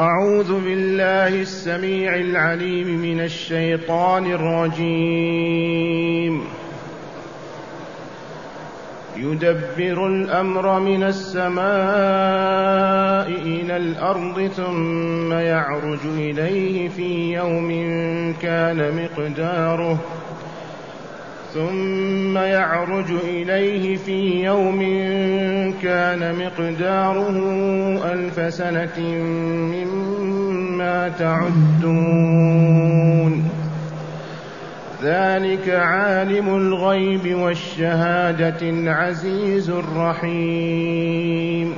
أعوذ بالله السميع العليم من الشيطان الرجيم. يدبر الأمر من السماء إلى الأرض ثم يعرج إليه في يوم كان مقداره ثم يعرج إليه في يوم كان مقداره ألف سنة مما تعدون. ذلك عالم الغيب والشهادة العزيز الرحيم.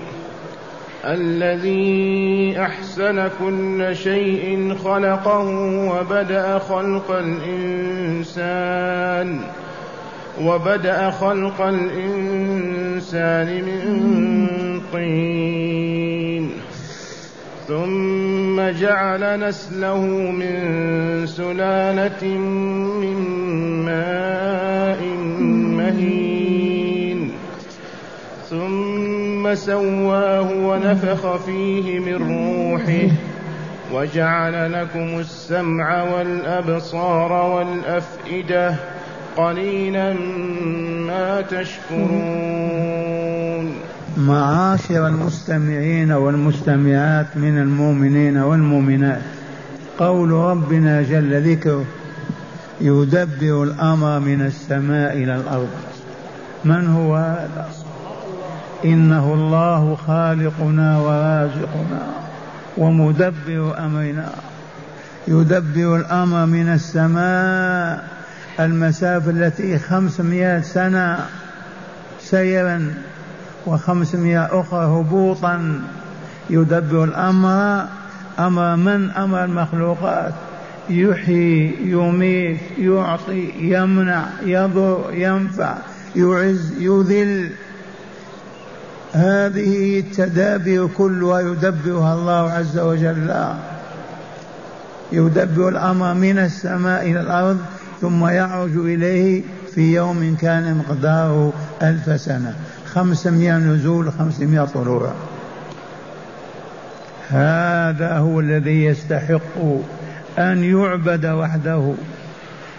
الذي أحسن كل شيء خلقه وبدأ خلق الإنسان. وبدأ خلق الإنسان من طين. ثم جعل نسله من سلالة من ماء مهين. ثم سواه ونفخ فيه من روحه. وجعل لكم السمع والأبصار والأفئدة. قليلا ما تشكرون. معاشر المستمعين والمستمعات من المؤمنين والمؤمنات قول ربنا جل ذكره يدبر الأمر من السماء إلى الأرض. من هو هذا؟ إنه الله خالقنا ورازقنا ومدبر أمرنا. يدبر الأمر من السماء المسافة التي خمسمائة سنة سيرا وخمسمائة أخرى هبوطا يدبر الأمر. أمر من؟ أمر المخلوقات. يحيي يميت يعطي يمنع يضر ينفع يعز يذل. هذه التدابير كلها يدبرها الله عز وجل. يدبر الأمر من السماء إلى الأرض. ثم يعرج إليه في يوم كان مقداره ألف سنة. خمسمائة نزول خمسمائة طلوع. هذا هو الذي يستحق أن يعبد وحده.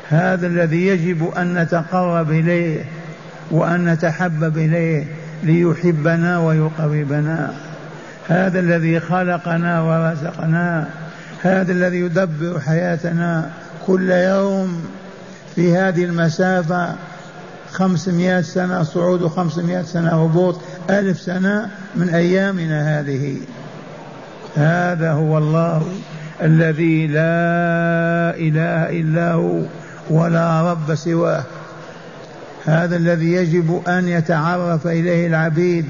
هذا الذي يجب أن نتقرب إليه وأن نتحبب إليه ليحبنا ويقربنا. هذا الذي خلقنا ورزقنا. هذا الذي يدبر حياتنا كل يوم. في هذه المسافة خمسمائة سنة صعود وخمسمائة سنة هبوط ألف سنة من أيامنا هذه. هذا هو الله الذي لا إله إلا هو ولا رب سواه. هذا الذي يجب أن يتعرف إليه العبيد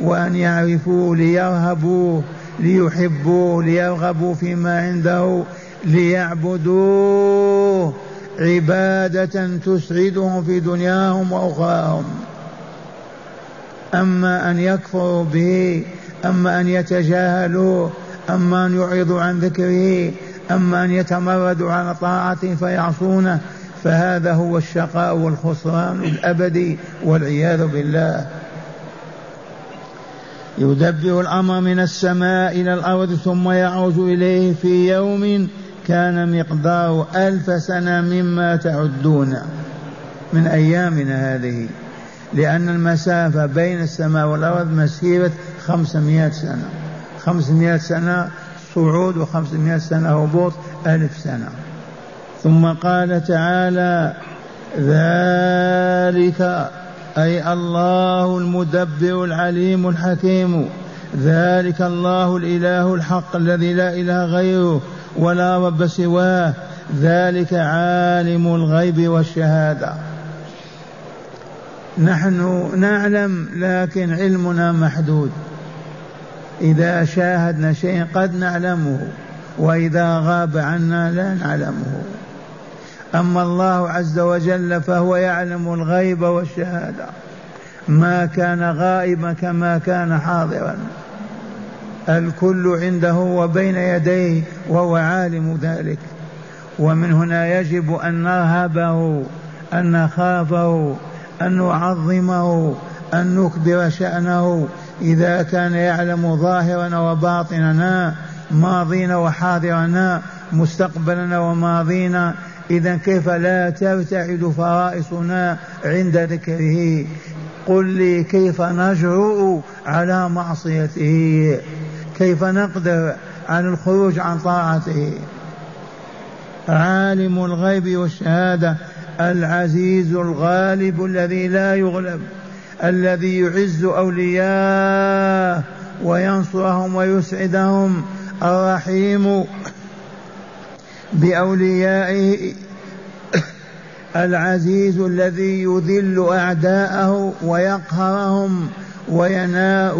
وأن يعرفوه ليرهبوه ليحبوه ليرغبوا فيما عنده ليعبدوه. عبادة تسعدهم في دنياهم وأخراهم. أما أن يكفروا به أما أن يتجاهلوا أما أن يعرضوا عن ذكره أما أن يتمردوا على طاعته فيعصونه فهذا هو الشقاء والخسران الأبدي والعياذ بالله. يدبر الأمر من السماء إلى الأرض ثم يعرج إليه في يوم كان مقدار ألف سنة مما تعدون من أيامنا هذه لأن المسافة بين السماء والأرض مسيرة خمسمائة سنة. خمسمائة سنة صعود وخمسمائة سنة هبوط ألف سنة. ثم قال تعالى ذلك أي الله المدبر العليم الحكيم ذلك الله الإله الحق الذي لا إله غيره. ولا رب سواه. ذلك عالم الغيب والشهادة. نحن نعلم لكن علمنا محدود. إذا شاهدنا شيئا قد نعلمه وإذا غاب عنا لا نعلمه. أما الله عز وجل فهو يعلم الغيب والشهادة. ما كان غائبا كما كان حاضرا. الكل عنده وبين يديه وهو عالم ذلك. ومن هنا يجب أن نرهبه أن نخافه أن نعظمه أن نكبر شأنه. إذا كان يعلم ظاهرنا وباطننا ماضينا وحاضرنا مستقبلنا وماضينا إذا كيف لا ترتعد فرائصنا عند ذكره؟ قل لي كيف نجرؤ على معصيته؟ كيف نقدر على الخروج عن طاعته؟ عالم الغيب والشهادة العزيز الغالب الذي لا يغلب الذي يعز أولياءه وينصرهم ويسعدهم الرحيم بأوليائه العزيز الذي يذل أعداءه ويقهرهم. وينا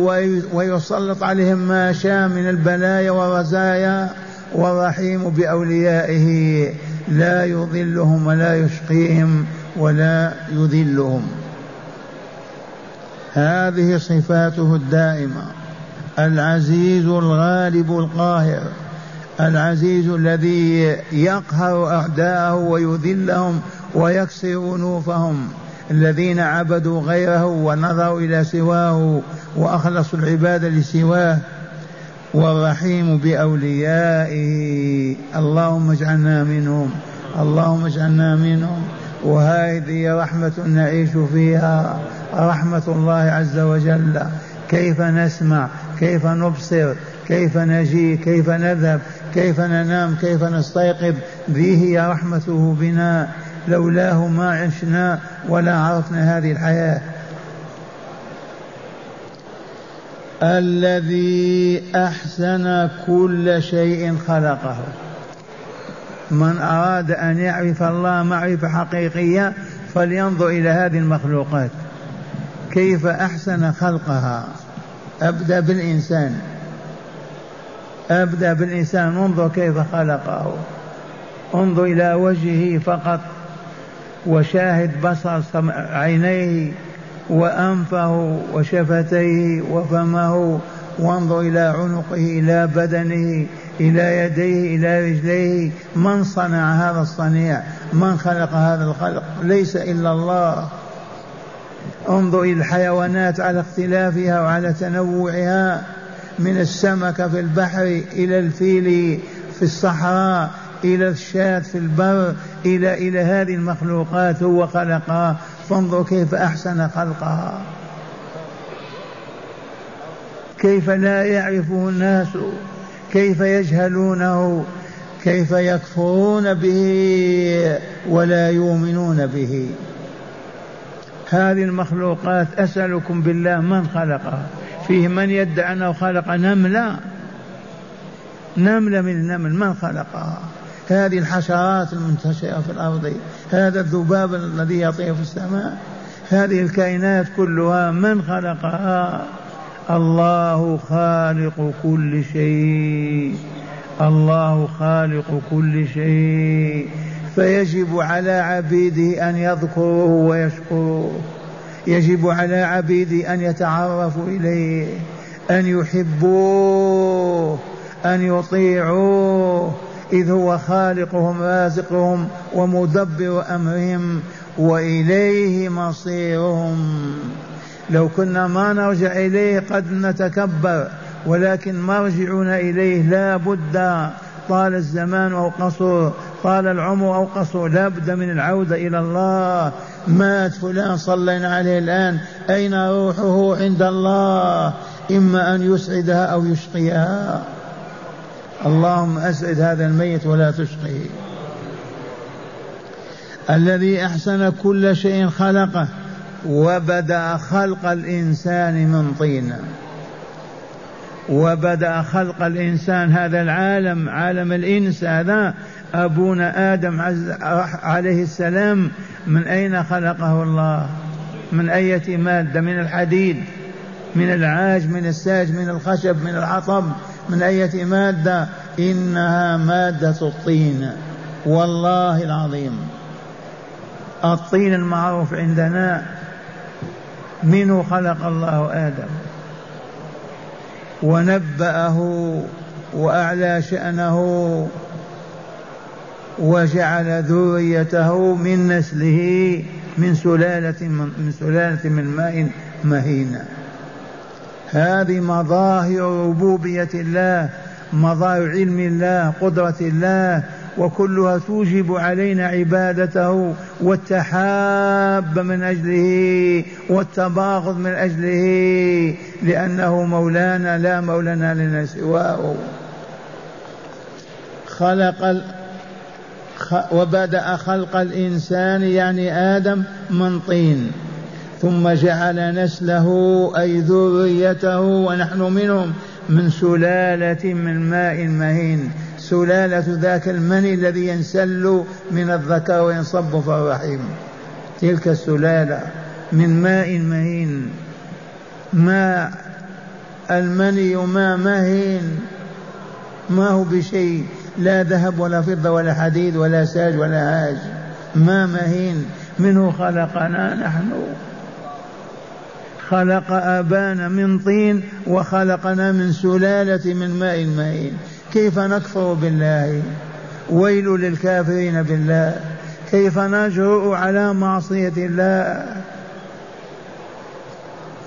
ويسلط عليهم ما شاء من البلايا والرزايا والرحيم بأوليائه لا يضلهم ولا يشقيهم ولا يذلهم. هذه صفاته الدائمة. العزيز الغالب القاهر. العزيز الذي يقهر أعداءه ويذلهم ويكسر أنوفهم. الذين عبدوا غيره ونظروا إلى سواه وأخلصوا العباده لسواه والرحيم بأوليائه. اللهم اجعلنا منهم اللهم اجعلنا منهم. وهذه رحمة نعيش فيها رحمة الله عز وجل. كيف نسمع كيف نبصر كيف نجي كيف نذهب كيف ننام كيف نستيقظ. به رحمته بنا. لولاه ما عشنا ولا عرفنا هذه الحياة. الذي أحسن كل شيء خلقه. من أراد أن يعرف الله معرفة حقيقية فلينظر إلى هذه المخلوقات. كيف أحسن خلقها؟ أبدأ بالإنسان. أبدأ بالإنسان. انظر كيف خلقه. انظر إلى وجهه فقط. وشاهد بصر عينيه وأنفه وشفتيه وفمه وانظر إلى عنقه إلى بدنه إلى يديه إلى رجليه. من صنع هذا الصنيع؟ من خلق هذا الخلق؟ ليس إلا الله. انظر إلى الحيوانات على اختلافها وعلى تنوعها من السمكة في البحر إلى الفيل في الصحراء. إلى الشاة في البر إلى إلى هذه المخلوقات هو خلقها. فانظر كيف أحسن خلقها. كيف لا يعرفه الناس كيف يجهلونه كيف يكفرون به ولا يؤمنون به. هذه المخلوقات أسألكم بالله من خلقها. فيه من يدعي أنه خلق نملة؟ نملة من النمل من خلقها؟ هذه الحشرات المنتشرة في الأرض هذا الذباب الذي يطير في السماء هذه الكائنات كلها من خلقها؟ الله خالق كل شيء. الله خالق كل شيء. فيجب على عبيده أن يذكروه ويشكروه يجب على عبيده أن يتعرفوا إليه أن يحبوه أن يطيعوه. إذ هو خالقهم رازقهم ومدبر أمرهم وإليه مصيرهم. لو كنا ما نرجع إليه قد نتكبر ولكن مرجعنا إليه لا بد. طال الزمان أو قصر طال العمر أو قصر لا بد من العودة إلى الله. مات فلان صلينا عليه الآن. أين روحه عند الله؟ إما أن يسعدها أو يشقيها. اللهم أسعد هذا الميت ولا تشقه الذي أحسن كل شيء خلقه وبدأ خلق الإنسان من طين. وبدأ خلق الإنسان هذا العالم عالم الإنس هذا. أبونا آدم عليه السلام من أين خلقه الله؟ من إيه مادة؟ من الحديد من العاج من الساج من الخشب من الحطب من أية مادة؟ إنها مادة الطين. والله العظيم. الطين المعروف عندنا منه خلق الله آدم. ونبأه وأعلى شأنه وجعل ذريته من نسله من سلالة من سلالة من ماء مهين هذه مظاهر ربوبية الله مظاهر علم الله قدرة الله وكلها توجب علينا عبادته والتحاب من أجله والتباغض من أجله لأنه مولانا لا مولانا لنا سواه. خلق وبدأ خلق الإنسان يعني آدم من طين. ثم جعل نسله أي ذريته ونحن منهم من سلالة من ماء مهين. سلالة ذاك المني الذي ينسل من الذكر وينصب في الرحم تلك السلالة من ماء مهين. ماء المني ماء مهين. ما هو بشيء. لا ذهب ولا فضة ولا حديد ولا ساج ولا عاج ما مهين. منه خلقنا نحن. خلق أبانا من طين وخلقنا من سلالة من ماء مهين. كيف نكفر بالله؟ ويل للكافرين بالله. كيف نجرؤ على معصية الله؟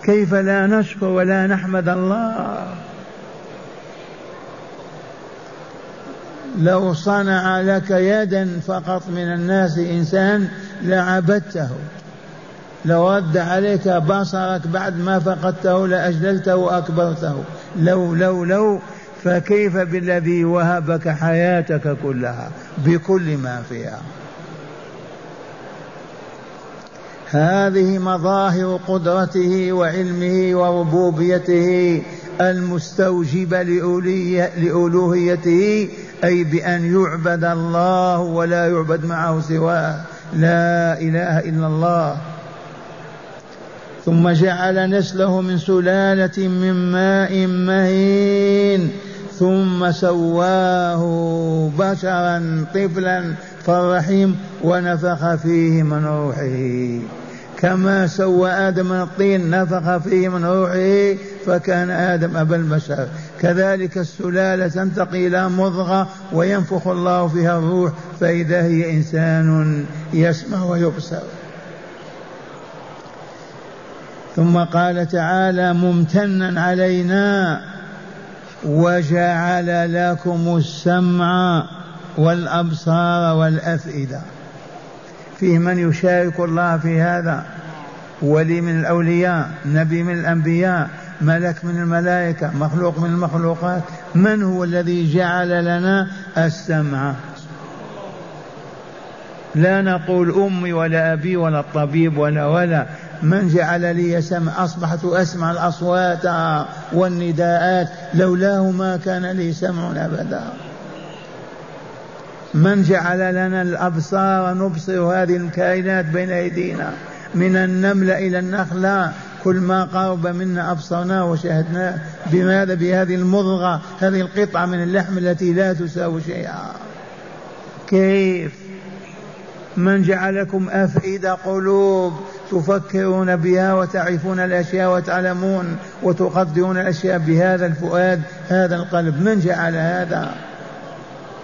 كيف لا نشكر ولا نحمد الله؟ لو صنع لك يدا فقط من الناس إنسان لعبدته. لو رد عليك بصرك بعد ما فقدته لأجللته وأكبرته. لو لو لو فكيف بالذي وهبك حياتك كلها؟ بكل ما فيها. هذه مظاهر قدرته وعلمه وربوبيته المستوجبة لألوهيته أي بأن يعبد الله ولا يعبد معه سواه. لا إله إلا الله. ثم جعل نسله من سلالة من ماء مهين ثم سواه بشرا طفلا فالرحيم ونفخ فيه من روحه. كما سوى آدم من الطين نفخ فيه من روحه فكان آدم أبا البشر. كذلك السلالة تنتقي إلى مضغة وينفخ الله فيها الروح فإذا هي إنسان يسمع ويبصر. ثم قال تعالى ممتنا علينا وجعل لكم السمع والأبصار والأفئدة. فيه من يشارك الله في هذا؟ ولي من الأولياء نبي من الأنبياء ملك من الملائكة مخلوق من المخلوقات. من هو الذي جعل لنا السمع؟ لا نقول أمي ولا أبي ولا الطبيب ولا ولا. من جعل لي سمع أصبحت أسمع الأصوات والنداءات لولاه ما كان لي سمع أبدا. من جعل لنا الأبصار نبصر هذه الكائنات بين أيدينا من النملة إلى النخلة كل ما قرب منا أبصرناه وشاهدناه بماذا؟ بهذه المضغة هذه القطعة من اللحم التي لا تساوي شيئا. كيف؟ من جعلكم أفئدة قلوب تفكرون بها وتعرفون الأشياء وتعلمون وتقدرون الأشياء بهذا الفؤاد هذا القلب. من جعل هذا؟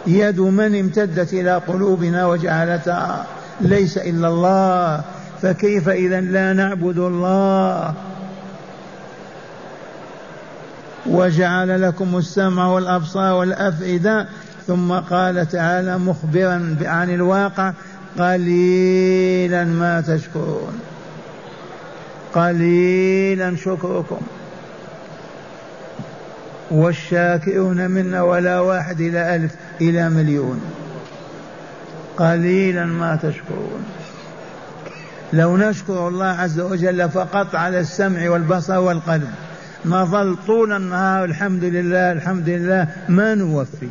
يد من امتدت إلى قلوبنا وجعلتها ليس إلا الله. فكيف إذا لا نعبد الله؟ وجعل لكم السمع والأبصار والأفئدة. ثم قال تعالى مخبرا عن الواقع قليلا ما تشكرون. قليلا شكركم. والشاكرون منا ولا واحد إلى ألف إلى مليون. قليلا ما تشكرون. لو نشكر الله عز وجل فقط على السمع والبصر والقلب نظل طول النهار الحمد لله الحمد لله ما نوفي.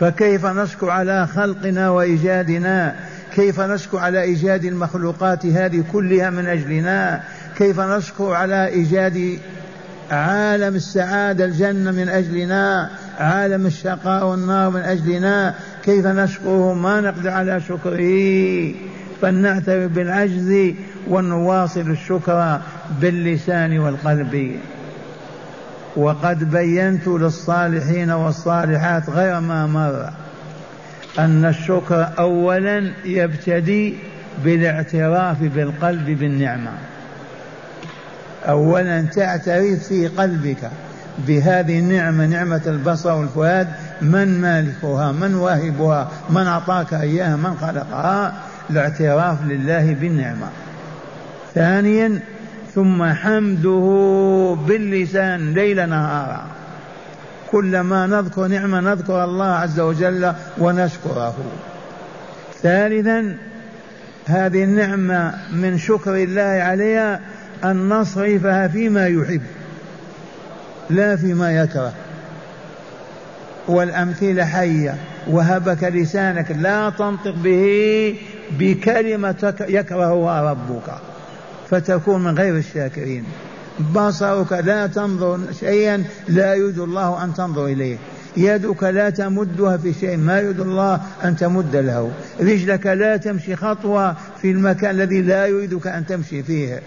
فكيف نشكر على خلقنا وإيجادنا؟ كيف نشكر على إيجاد المخلوقات هذه كلها من أجلنا؟ كيف نشكر على إيجاد عالم السعادة الجنة من أجلنا؟ عالم الشقاء والنار من أجلنا؟ كيف نشكره ما نقدر على شكره. فلنعترف بالعجز ونواصل الشكر باللسان والقلب. وقد بينت للصالحين والصالحات غير ما مر. أن الشكر أولا يبتدي بالاعتراف بالقلب بالنعمة. أولا تعترف في قلبك بهذه النعمة نعمة البصر والفؤاد من مالكها من واهبها من أعطاك إياها من خلقها الاعتراف لله بالنعمة. ثانيا ثم حمده باللسان ليل نهارا. كلما نذكر نعمة نذكر الله عز وجل ونشكره. ثالثا هذه النعمة من شكر الله عليها أن نصرفها فيما يحب لا فيما يكره. والأمثلة حية وهبك لسانك لا تنطق به بكلمة يكرهها ربك فتكون من غير الشاكرين. بصرك لا تنظر شيئا لا يريد الله أن تنظر إليه. يدك لا تمدها في شيء ما يريد الله أن تمد له. رجلك لا تمشي خطوة في المكان الذي لا يريدك أن تمشي فيه.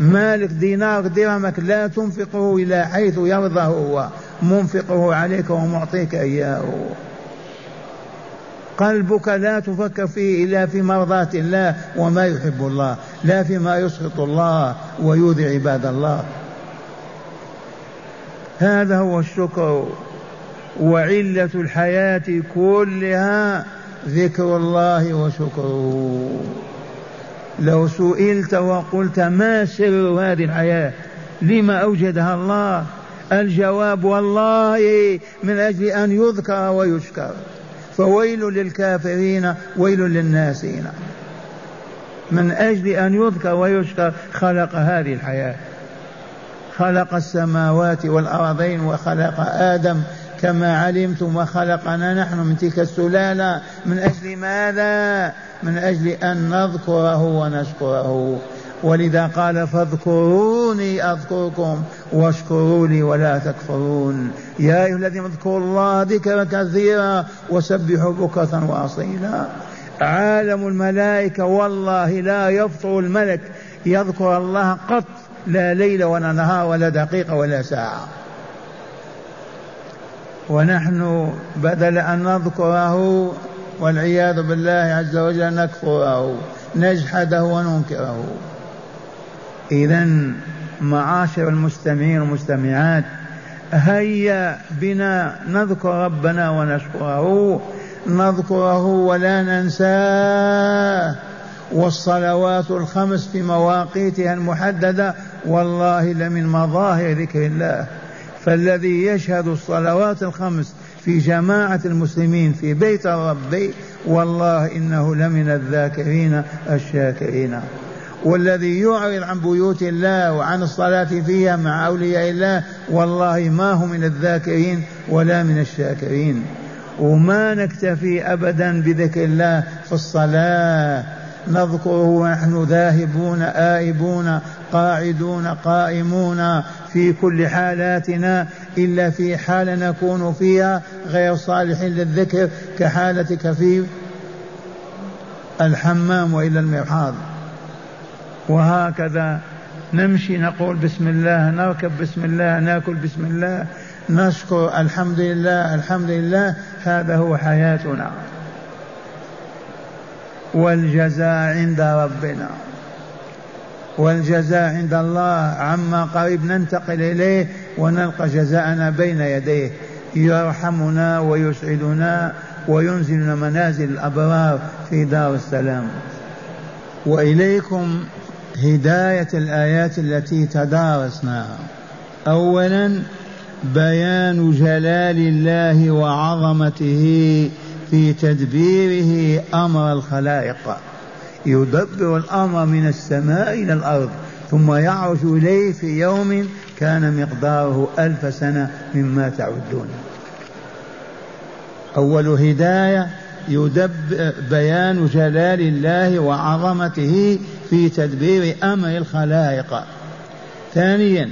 مالك دينار درهمك لا تنفقه إلى حيث يرضى هو. منفقه عليك ومعطيك إياه. قلبك لا تفكر فيه إلا في مرضاة الله وما يحب الله لا فيما يسخط الله ويؤذي عباد الله. هذا هو الشكر وعلة الحياة كلها ذكر الله وشكره. لو سئلت وقلت ما سر هذه الحياة؟ لما أوجدها الله؟ الجواب والله من أجل أن يذكر ويشكر. فويل للكافرين ويل للناسين. من أجل أن يذكر ويشكر خلق هذه الحياة. خلق السماوات والأرضين وخلق آدم كما علمتم وخلقنا نحن من تلك السلالة. من أجل ماذا؟ من أجل أن نذكره ونشكره. ولذا قال فاذكروني أذكركم واشكروا لي ولا تكفرون. يا أيها الذين اذكروا الله ذكرا كثيرا وسبحوا بكرة وأصيلا. عالم الملائكة والله لا يفطر الملك. يذكر الله قط لا ليل ولا نهار ولا دقيقة ولا ساعة. ونحن بدل أن نذكره والعياذ بالله عز وجل نكفره نجحده وننكره. إذا معاشر المستمعين والمستمعات هيا بنا نذكر ربنا ونشكره نذكره ولا ننساه والصلوات الخمس في مواقيتها المحددة والله لمن مظاهر ذكر الله. فالذي يشهد الصلوات الخمس في جماعة المسلمين في بيت الرب والله إنه لمن الذاكرين الشاكرين. والذي يعرض عن بيوت الله وعن الصلاة فيها مع أولياء الله والله ما هو من الذاكرين ولا من الشاكرين. وما نكتفي أبدا بذكر الله في الصلاة. نذكره ونحن ذاهبون آئبون قاعدون قائمون في كل حالاتنا إلا في حال نكون فيها غير صالحين للذكر كحالتك في الحمام وإلى المرحاض. وهكذا نمشي نقول بسم الله نركب بسم الله ناكل بسم الله نشكر الحمد لله الحمد لله هذا هو حياتنا. والجزاء عند ربنا. والجزاء عند الله عما قريب ننتقل إليه ونلقى جزاءنا بين يديه. يرحمنا ويسعدنا وينزلنا منازل الأبرار في دار السلام. وإليكم هداية الآيات التي تدارسناها اولا بيان جلال الله وعظمته في تدبيره أمر الخلائق. يدبر الأمر من السماء إلى الأرض ثم يعرج إليه في يوم كان مقداره ألف سنة مما تعدون. أول هداية يدب بيان جلال الله وعظمته في تدبير أمر الخلائق. ثانيا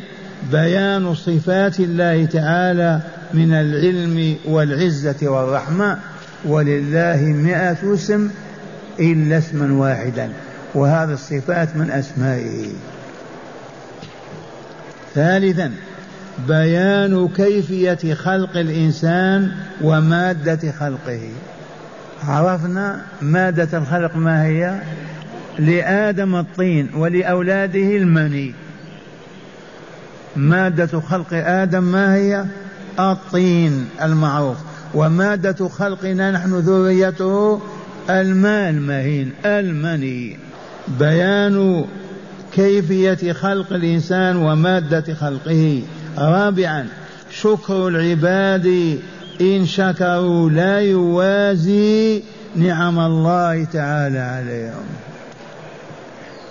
بيان صفات الله تعالى من العلم والعزة والرحمة. ولله مئة اسم إلا اسما واحدا وهذا الصفات من أسمائه. ثالثا بيان كيفية خلق الإنسان ومادة خلقه. عرفنا مادة الخلق ما هي؟ لآدم الطين ولأولاده المني. مادة خلق آدم ما هي؟ الطين المعروف. ومادة خلقنا نحن ذريته الماء المهين المني. بيان كيفية خلق الإنسان ومادة خلقه. رابعا شكر العباد إن شكروا لا يوازي نعم الله تعالى عليهم.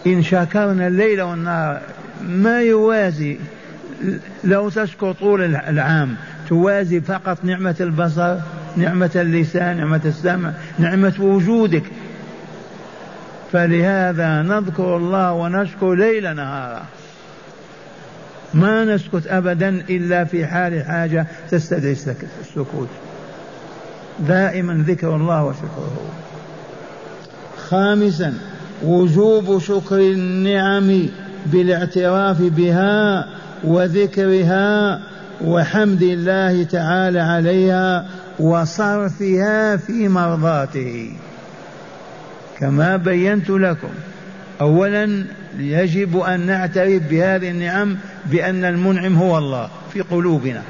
إن شكرنا الليل والنهار ما يوازي. لو تشكر طول العام توازي فقط نعمة البصر نعمة اللسان نعمة السمع نعمة وجودك. فلهذا نذكر الله ونشكر ليل نهارا ما نسكت ابدا إلا في حال حاجة تستدعي السكوت. دائما ذكر الله وشكره. خامسا وجوب شكر النعم بالاعتراف بها وذكرها وحمد الله تعالى عليها وصرفها في مرضاته. كما بينت لكم اولا يجب أن نعترف بهذه النعم بأن المنعم هو الله في قلوبنا.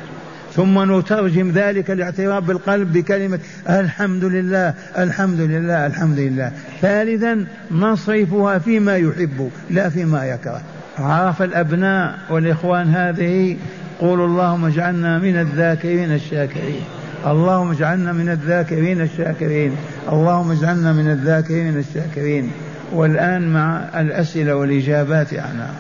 ثم نترجم ذلك الاعتراف بالقلب بكلمة الحمد لله الحمد لله الحمد لله ثالثا نصرفها فيما يحب لا فيما يكره. عرف الأبناء والإخوان هذه قولوا اللهم اجعلنا من الذاكرين الشاكرين. اللهم اجعلنا من الذاكرين الشاكرين. اللهم اجعلنا من الذاكرين الشاكرين. والآن مع الأسئلة والإجابات عنها